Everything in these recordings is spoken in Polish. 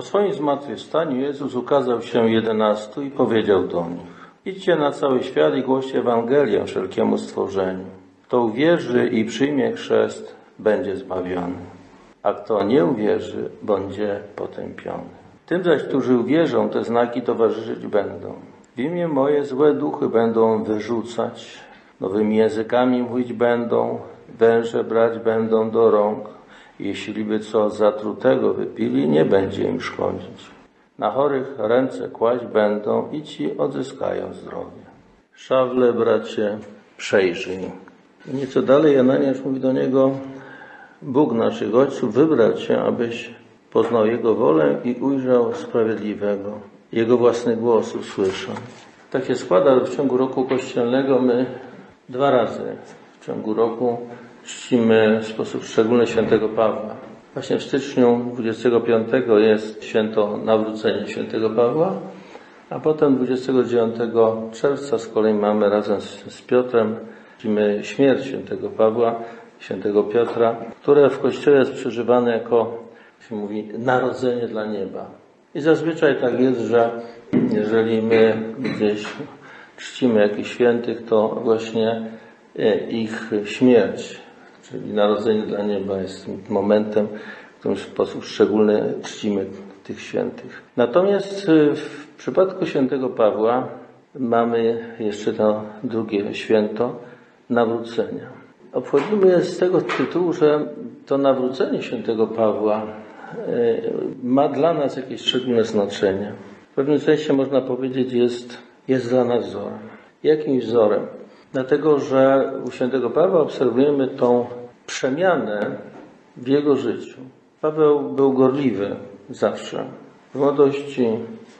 Po swoim zmartwychwstaniu Jezus ukazał się jedenastu i powiedział do nich Idźcie na cały świat i głoście Ewangelię wszelkiemu stworzeniu. Kto uwierzy i przyjmie chrzest, będzie zbawiony, a kto nie uwierzy, będzie potępiony. Tym zaś, którzy uwierzą, te znaki towarzyszyć będą. W imię moje złe duchy będą wyrzucać, nowymi językami mówić będą, węże brać będą do rąk. Jeśli by co zatrutego wypili, nie będzie im szkodzić. Na chorych ręce kłaść będą i ci odzyskają zdrowie. Szawle, bracie, przejrzyj. Nieco dalej Ananiasz mówi do niego, Bóg naszych ojców wybrał cię, abyś poznał Jego wolę i ujrzał sprawiedliwego. Jego własny głos usłyszał. Tak się składa, że w ciągu roku kościelnego my dwa razy w ciągu roku czcimy w sposób szczególny świętego Pawła. Właśnie w styczniu 25 jest święto nawrócenia świętego Pawła, a potem 29 czerwca z kolei mamy razem z, z Piotrem czcimy śmierć świętego Pawła, świętego Piotra, które w Kościele jest przeżywane jako, się mówi, narodzenie dla nieba. I zazwyczaj tak jest, że jeżeli my gdzieś czcimy jakichś świętych, to właśnie e, ich śmierć, czyli narodzenie dla nieba jest momentem, w którym sposób szczególny czcimy tych świętych. Natomiast e, w przypadku świętego Pawła mamy jeszcze to drugie święto nawrócenia. Obchodzimy je z tego tytułu, że to nawrócenie świętego Pawła e, ma dla nas jakieś szczególne znaczenie. W pewnym sensie można powiedzieć jest, jest dla nas wzorem. Jakim wzorem? Dlatego, że u świętego Pawła obserwujemy tą przemianę w jego życiu. Paweł był gorliwy zawsze. W młodości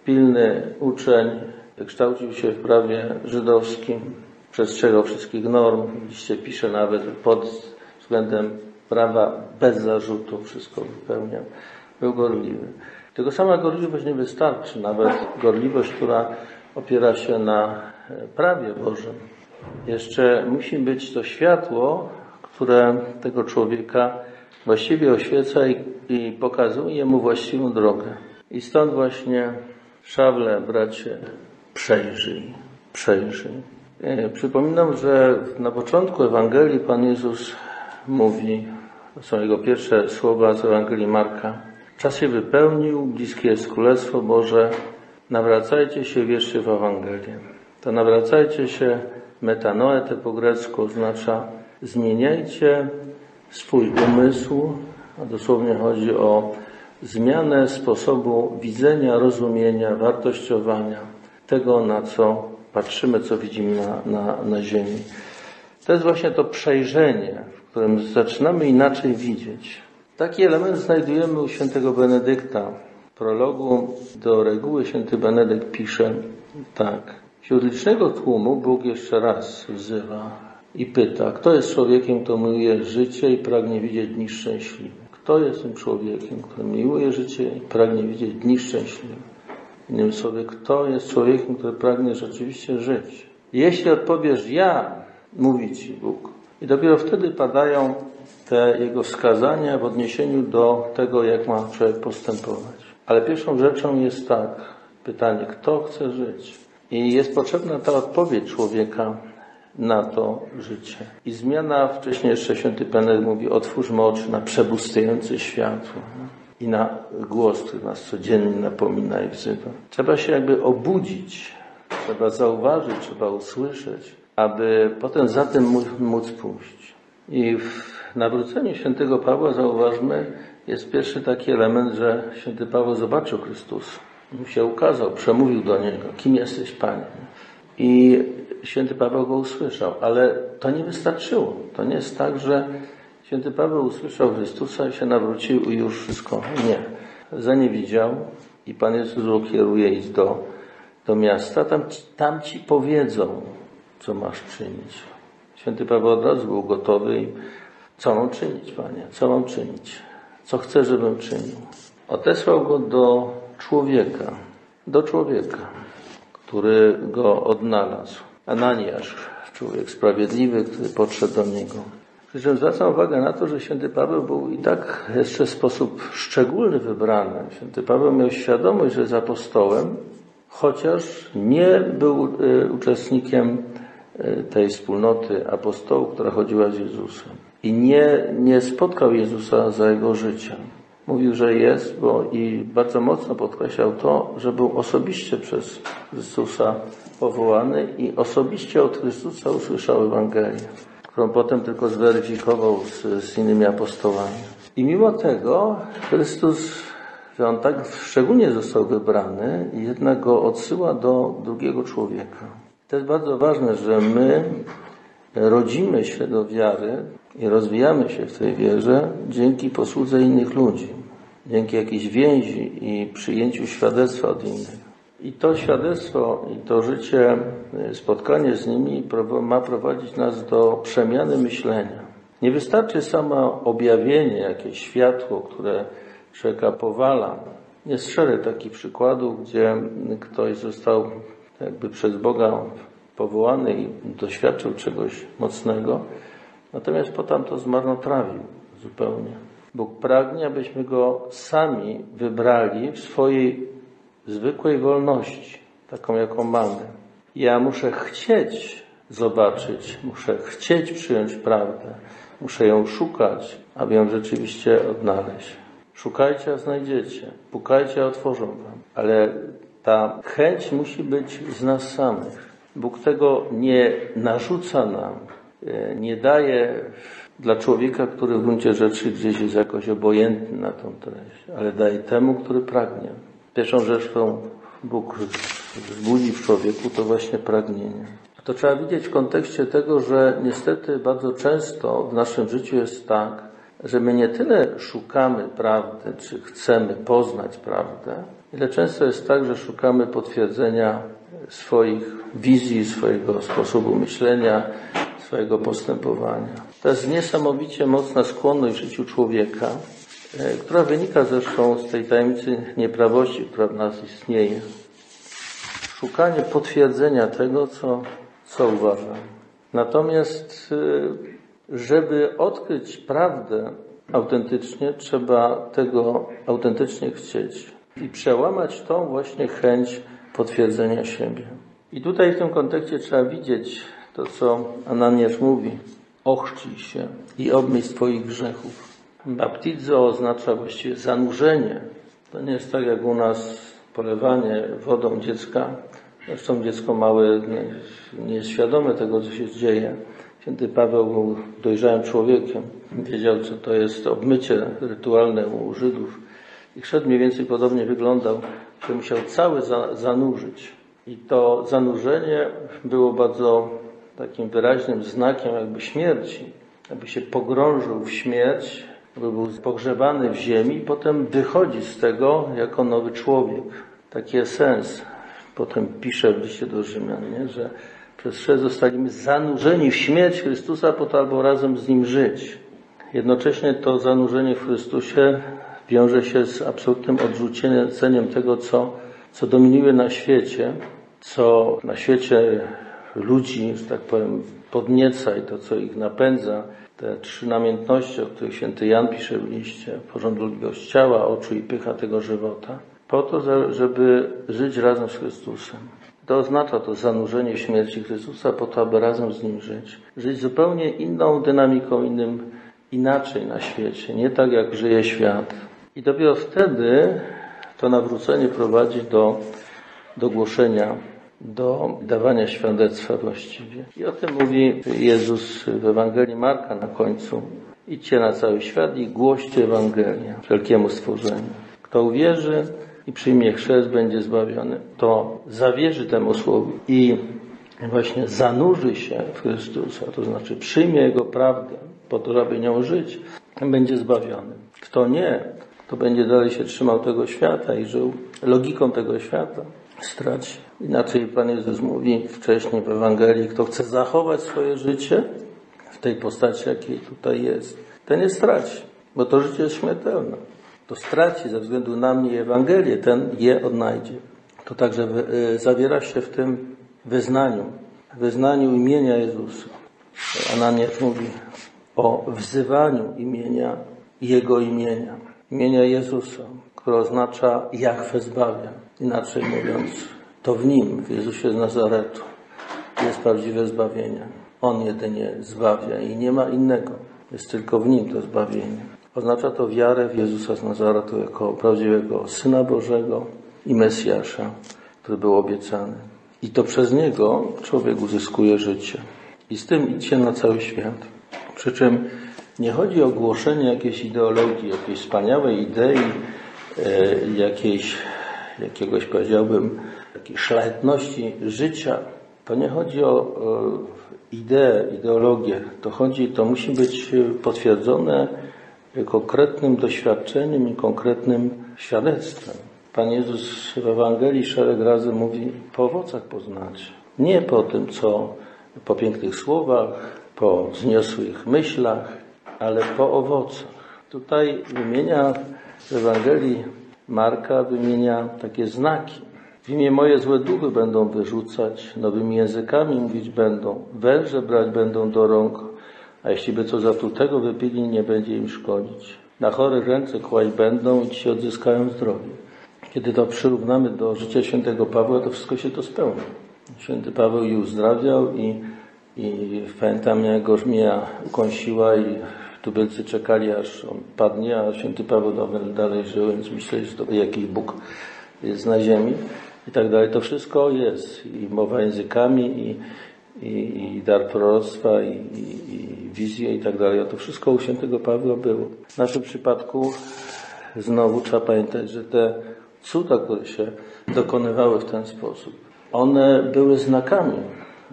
pilny uczeń, kształcił się w prawie żydowskim, przestrzegał wszystkich norm. Liście pisze nawet pod względem prawa bez zarzutu wszystko wypełniał. Był gorliwy. Tego sama gorliwość nie wystarczy, nawet gorliwość, która opiera się na prawie Bożym. Jeszcze musi być to światło, które tego człowieka właściwie oświeca i, i pokazuje mu właściwą drogę. I stąd właśnie szawle, bracie, przejrzyj, przejrzyj. E, przypominam, że na początku Ewangelii Pan Jezus mówi, to są jego pierwsze słowa z Ewangelii Marka. Czas się wypełnił, bliskie jest Królestwo Boże, nawracajcie się, wierzcie w Ewangelię. To nawracajcie się, metanoete po grecku oznacza zmieniajcie swój umysł, a dosłownie chodzi o zmianę sposobu widzenia, rozumienia, wartościowania tego, na co patrzymy, co widzimy na, na, na ziemi. To jest właśnie to przejrzenie, w którym zaczynamy inaczej widzieć. Taki element znajdujemy u świętego Benedykta. W prologu do reguły święty Benedykt pisze tak. Wśród licznego tłumu Bóg jeszcze raz wzywa i pyta, kto jest człowiekiem, kto miłuje życie i pragnie widzieć dni szczęśliwe? Kto jest tym człowiekiem, który miłuje życie i pragnie widzieć dni szczęśliwe? Innymi słowy, kto jest człowiekiem, który pragnie rzeczywiście żyć? Jeśli odpowiesz ja, mówi Ci Bóg. I dopiero wtedy padają te jego wskazania w odniesieniu do tego, jak ma człowiek postępować. Ale pierwszą rzeczą jest tak, pytanie, kto chce żyć? I jest potrzebna ta odpowiedź człowieka na to życie. I zmiana, wcześniej jeszcze święty Pener mówi, otwórzmy oczy na przebustające światło i na głos, który nas codziennie napomina i wzywa. Trzeba się jakby obudzić, trzeba zauważyć, trzeba usłyszeć, aby potem za tym móc pójść. I w nawróceniu świętego Pawła zauważmy, jest pierwszy taki element, że święty Paweł zobaczył Chrystusa. Mu się ukazał, przemówił do niego, kim jesteś Panie. I święty Paweł go usłyszał, ale to nie wystarczyło. To nie jest tak, że Święty Paweł usłyszał Chrystusa i się nawrócił i już wszystko. Nie. Za nie widział i Pan Jezus go kieruje iść do, do miasta. Tam, tam ci powiedzą, co masz czynić. Święty Paweł od razu był gotowy i co mam czynić, Panie? Co mam czynić? Co chcę, żebym czynił? Odesłał go do człowieka. Do człowieka, który go odnalazł. Ananiasz, człowiek sprawiedliwy, który podszedł do niego Przy czym zwracam uwagę na to, że święty Paweł był i tak jeszcze w sposób szczególny wybrany. Święty Paweł miał świadomość, że jest apostołem, chociaż nie był y, uczestnikiem y, tej wspólnoty apostołów, która chodziła z Jezusem. I nie, nie spotkał Jezusa za jego życia. Mówił, że jest, bo i bardzo mocno podkreślał to, że był osobiście przez Chrystusa powołany i osobiście od Chrystusa usłyszał Ewangelię, którą potem tylko zweryfikował z, z innymi apostołami. I mimo tego Chrystus, że on tak szczególnie został wybrany, jednak go odsyła do drugiego człowieka. To jest bardzo ważne, że my rodzimy się do wiary i rozwijamy się w tej wierze dzięki posłudze innych ludzi, dzięki jakiejś więzi i przyjęciu świadectwa od innych. I to świadectwo i to życie, spotkanie z nimi ma prowadzić nas do przemiany myślenia. Nie wystarczy samo objawienie, jakieś światło, które człowieka powala. Jest szereg takich przykładów, gdzie ktoś został jakby przez Boga powołany i doświadczył czegoś mocnego, natomiast potem to zmarnotrawił zupełnie. Bóg pragnie, abyśmy go sami wybrali w swojej zwykłej wolności, taką jaką mamy. Ja muszę chcieć zobaczyć, muszę chcieć przyjąć prawdę, muszę ją szukać, aby ją rzeczywiście odnaleźć. Szukajcie, a znajdziecie. Pukajcie, a otworzą wam. Ale ta chęć musi być z nas samych. Bóg tego nie narzuca nam, e, nie daje dla człowieka, który w gruncie rzeczy gdzieś jest jakoś obojętny na tą treść, ale daje temu, który pragnie. Pierwszą rzecz, którą Bóg wzbudzi w człowieku, to właśnie pragnienie. To trzeba widzieć w kontekście tego, że niestety bardzo często w naszym życiu jest tak, że my nie tyle szukamy prawdy, czy chcemy poznać prawdę, ile często jest tak, że szukamy potwierdzenia swoich wizji, swojego sposobu myślenia, swojego postępowania. To jest niesamowicie mocna skłonność w życiu człowieka, e, która wynika zresztą z tej tajemnicy nieprawości, która w nas istnieje. Szukanie potwierdzenia tego, co, co uważam. Natomiast, e, żeby odkryć prawdę autentycznie, trzeba tego autentycznie chcieć i przełamać tą właśnie chęć potwierdzenia siebie. I tutaj w tym kontekście trzeba widzieć to, co Ananiasz mówi. Ochrzcij się i obmyj swoich grzechów. Baptizo oznacza właściwie zanurzenie. To nie jest tak jak u nas polewanie wodą dziecka. Zresztą dziecko małe nie jest świadome tego, co się dzieje. Święty Paweł był dojrzałym człowiekiem. Wiedział, co to jest obmycie rytualne u Żydów. I chrzest mniej więcej podobnie wyglądał, że musiał cały za, zanurzyć. I to zanurzenie było bardzo takim wyraźnym znakiem jakby śmierci. Jakby się pogrążył w śmierć, jakby był pogrzebany w ziemi i potem wychodzi z tego jako nowy człowiek. Taki jest sens. Potem pisze w liście do Rzymian, nie? że przez chrzest zostaliśmy zanurzeni w śmierć Chrystusa po to, albo razem z Nim żyć. Jednocześnie to zanurzenie w Chrystusie wiąże się z absolutnym odrzuceniem tego, co, co dominuje na świecie, co na świecie ludzi, że tak powiem, podnieca i to, co ich napędza, te trzy namiętności, o których święty Jan pisze w liście, porządliwość ciała, oczu i pycha tego żywota, po to, żeby żyć razem z Chrystusem. To oznacza to zanurzenie śmierci Chrystusa po to, aby razem z Nim żyć. Żyć zupełnie inną dynamiką, innym, inaczej na świecie. Nie tak, jak żyje świat. I dopiero wtedy to nawrócenie prowadzi do, do głoszenia, do dawania świadectwa właściwie. I o tym mówi Jezus w Ewangelii Marka na końcu. Idźcie na cały świat i głoście Ewangelię wszelkiemu stworzeniu. Kto uwierzy i przyjmie chrzest, będzie zbawiony. To zawierzy temu słowu i właśnie zanurzy się w Chrystusa, to znaczy przyjmie Jego prawdę po to, żeby nią żyć, będzie zbawiony. Kto nie, to będzie dalej się trzymał tego świata i żył logiką tego świata, straci. Inaczej Pan Jezus mówi wcześniej w Ewangelii, kto chce zachować swoje życie w tej postaci, jakiej tutaj jest, ten nie straci, bo to życie jest śmiertelne. To straci ze względu na mnie Ewangelię, ten je odnajdzie. To także y, zawiera się w tym wyznaniu, wyznaniu imienia Jezusa. Ananiasz mówi, o wzywaniu imienia Jego imienia, imienia Jezusa, które oznacza Jachwę zbawia. Inaczej mówiąc, to w Nim, w Jezusie z Nazaretu, jest prawdziwe zbawienie. On jedynie zbawia i nie ma innego. Jest tylko w Nim to zbawienie. Oznacza to wiarę w Jezusa z Nazaretu jako prawdziwego Syna Bożego i Mesjasza, który był obiecany. I to przez Niego człowiek uzyskuje życie. I z tym idźcie na cały świat. Przy czym nie chodzi o głoszenie jakiejś ideologii, jakiejś wspaniałej idei, e, jakiejś, jakiegoś powiedziałbym, takiej szlachetności życia. To nie chodzi o, ideę, ideologię. To chodzi, to musi być potwierdzone konkretnym doświadczeniem i konkretnym świadectwem. Pan Jezus w Ewangelii szereg razy mówi po owocach poznacie. Nie po tym, co po pięknych słowach, po wzniosłych myślach, ale po owocach. Tutaj wymienia w Ewangelii Marka wymienia takie znaki. W imię moje złe duchy będą wyrzucać, nowymi językami mówić będą, węże brać będą do rąk, a jeśli by co zatrutego wypili, nie będzie im szkodzić. Na chorych ręce kłaść będą i ci odzyskają zdrowie. Kiedy to przyrównamy do życia świętego Pawła, to wszystko się to spełni. Święty Paweł i uzdrawiał i, i pamiętam jak go żmija ukąsiła i tubylcy czekali aż on padnie, a święty Paweł dalej żył, więc myśleli, że to jakiś Bóg jest na ziemi i tak dalej. To wszystko jest i mowa językami i, i, i dar proroctwa i, i, i wizje i tak dalej. A to wszystko u świętego Pawła było. W naszym przypadku znowu trzeba pamiętać, że te cuda, które się dokonywały w ten sposób, one były znakami.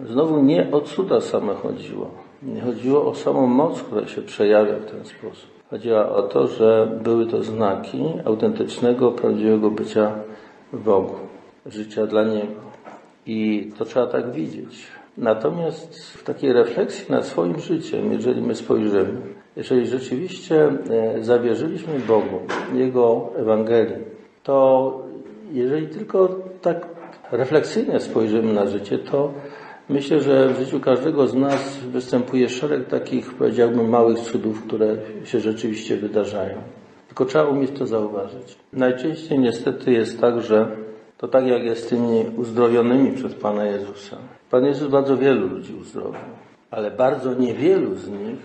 Znowu nie o cuda same chodziło. Nie chodziło o samą moc, która się przejawia w ten sposób. Chodziło o to, że były to znaki autentycznego, prawdziwego bycia Bogu, życia dla Niego. I to trzeba tak widzieć. Natomiast w takiej refleksji nad swoim życiem, jeżeli my spojrzymy, jeżeli rzeczywiście e, zawierzyliśmy Bogu, Jego Ewangelii, to jeżeli tylko tak refleksyjnie spojrzymy na życie, to myślę, że w życiu każdego z nas występuje szereg takich, powiedziałbym, małych cudów, które się rzeczywiście wydarzają. Tylko trzeba umieć to zauważyć. Najczęściej niestety jest tak, że to tak jak jest z tymi uzdrowionymi przez Pana Jezusa. Pan Jezus bardzo wielu ludzi uzdrowił, ale bardzo niewielu z nich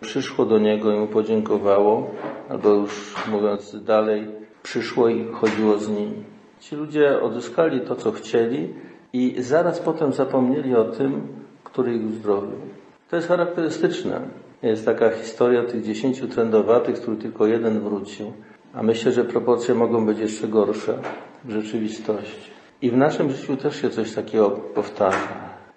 przyszło do Niego i Mu podziękowało, albo już mówiąc dalej, przyszło i chodziło z Nim. Ci ludzie odzyskali to, co chcieli i zaraz potem zapomnieli o tym, który ich uzdrowił. To jest charakterystyczne. Jest taka historia tych dziesięciu trędowatych, z których tylko jeden wrócił. A myślę, że proporcje mogą być jeszcze gorsze w rzeczywistości. I w naszym życiu też się coś takiego powtarza.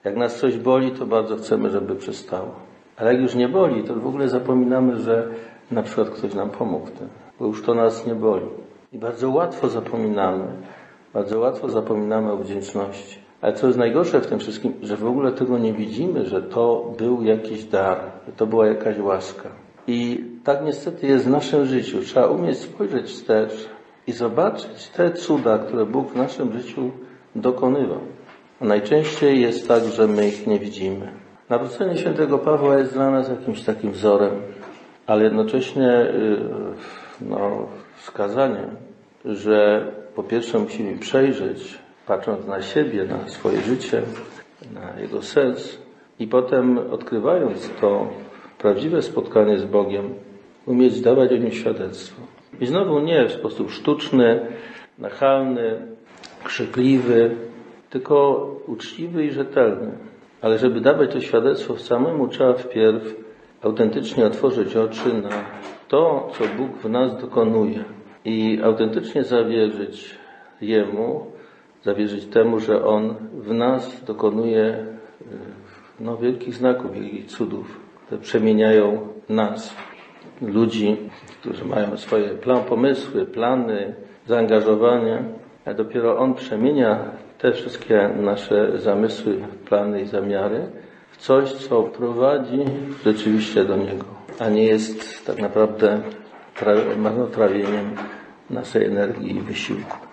Jak nas coś boli, to bardzo chcemy, żeby przestało. Ale jak już nie boli, to w ogóle zapominamy, że na przykład ktoś nam pomógł tym, bo już to nas nie boli. I bardzo łatwo zapominamy, bardzo łatwo zapominamy o wdzięczności. Ale co jest najgorsze w tym wszystkim, że w ogóle tego nie widzimy, że to był jakiś dar, że to była jakaś łaska. I tak niestety jest w naszym życiu. Trzeba umieć spojrzeć wstecz i zobaczyć te cuda, które Bóg w naszym życiu dokonywał. A najczęściej jest tak, że my ich nie widzimy. Nawrócenie świętego Pawła jest dla nas jakimś takim wzorem, ale jednocześnie y, no, wskazaniem, że po pierwsze musimy przejrzeć, patrząc na siebie, na swoje życie, na jego sens i potem odkrywając to prawdziwe spotkanie z Bogiem, umieć dawać o nim świadectwo. I znowu nie w sposób sztuczny, nachalny, krzykliwy, tylko uczciwy i rzetelny. Ale żeby dawać to świadectwo samemu, trzeba wpierw autentycznie otworzyć oczy na to, co Bóg w nas dokonuje i autentycznie zawierzyć Jemu, zawierzyć temu, że On w nas dokonuje e, no, wielkich znaków, wielkich cudów, które przemieniają nas, ludzi, którzy mają swoje plan, pomysły, plany, zaangażowanie, a dopiero On przemienia te wszystkie nasze zamysły, plany i zamiary w coś, co prowadzi rzeczywiście do Niego, a nie jest tak naprawdę marnotrawieniem naszej energii i wysiłku.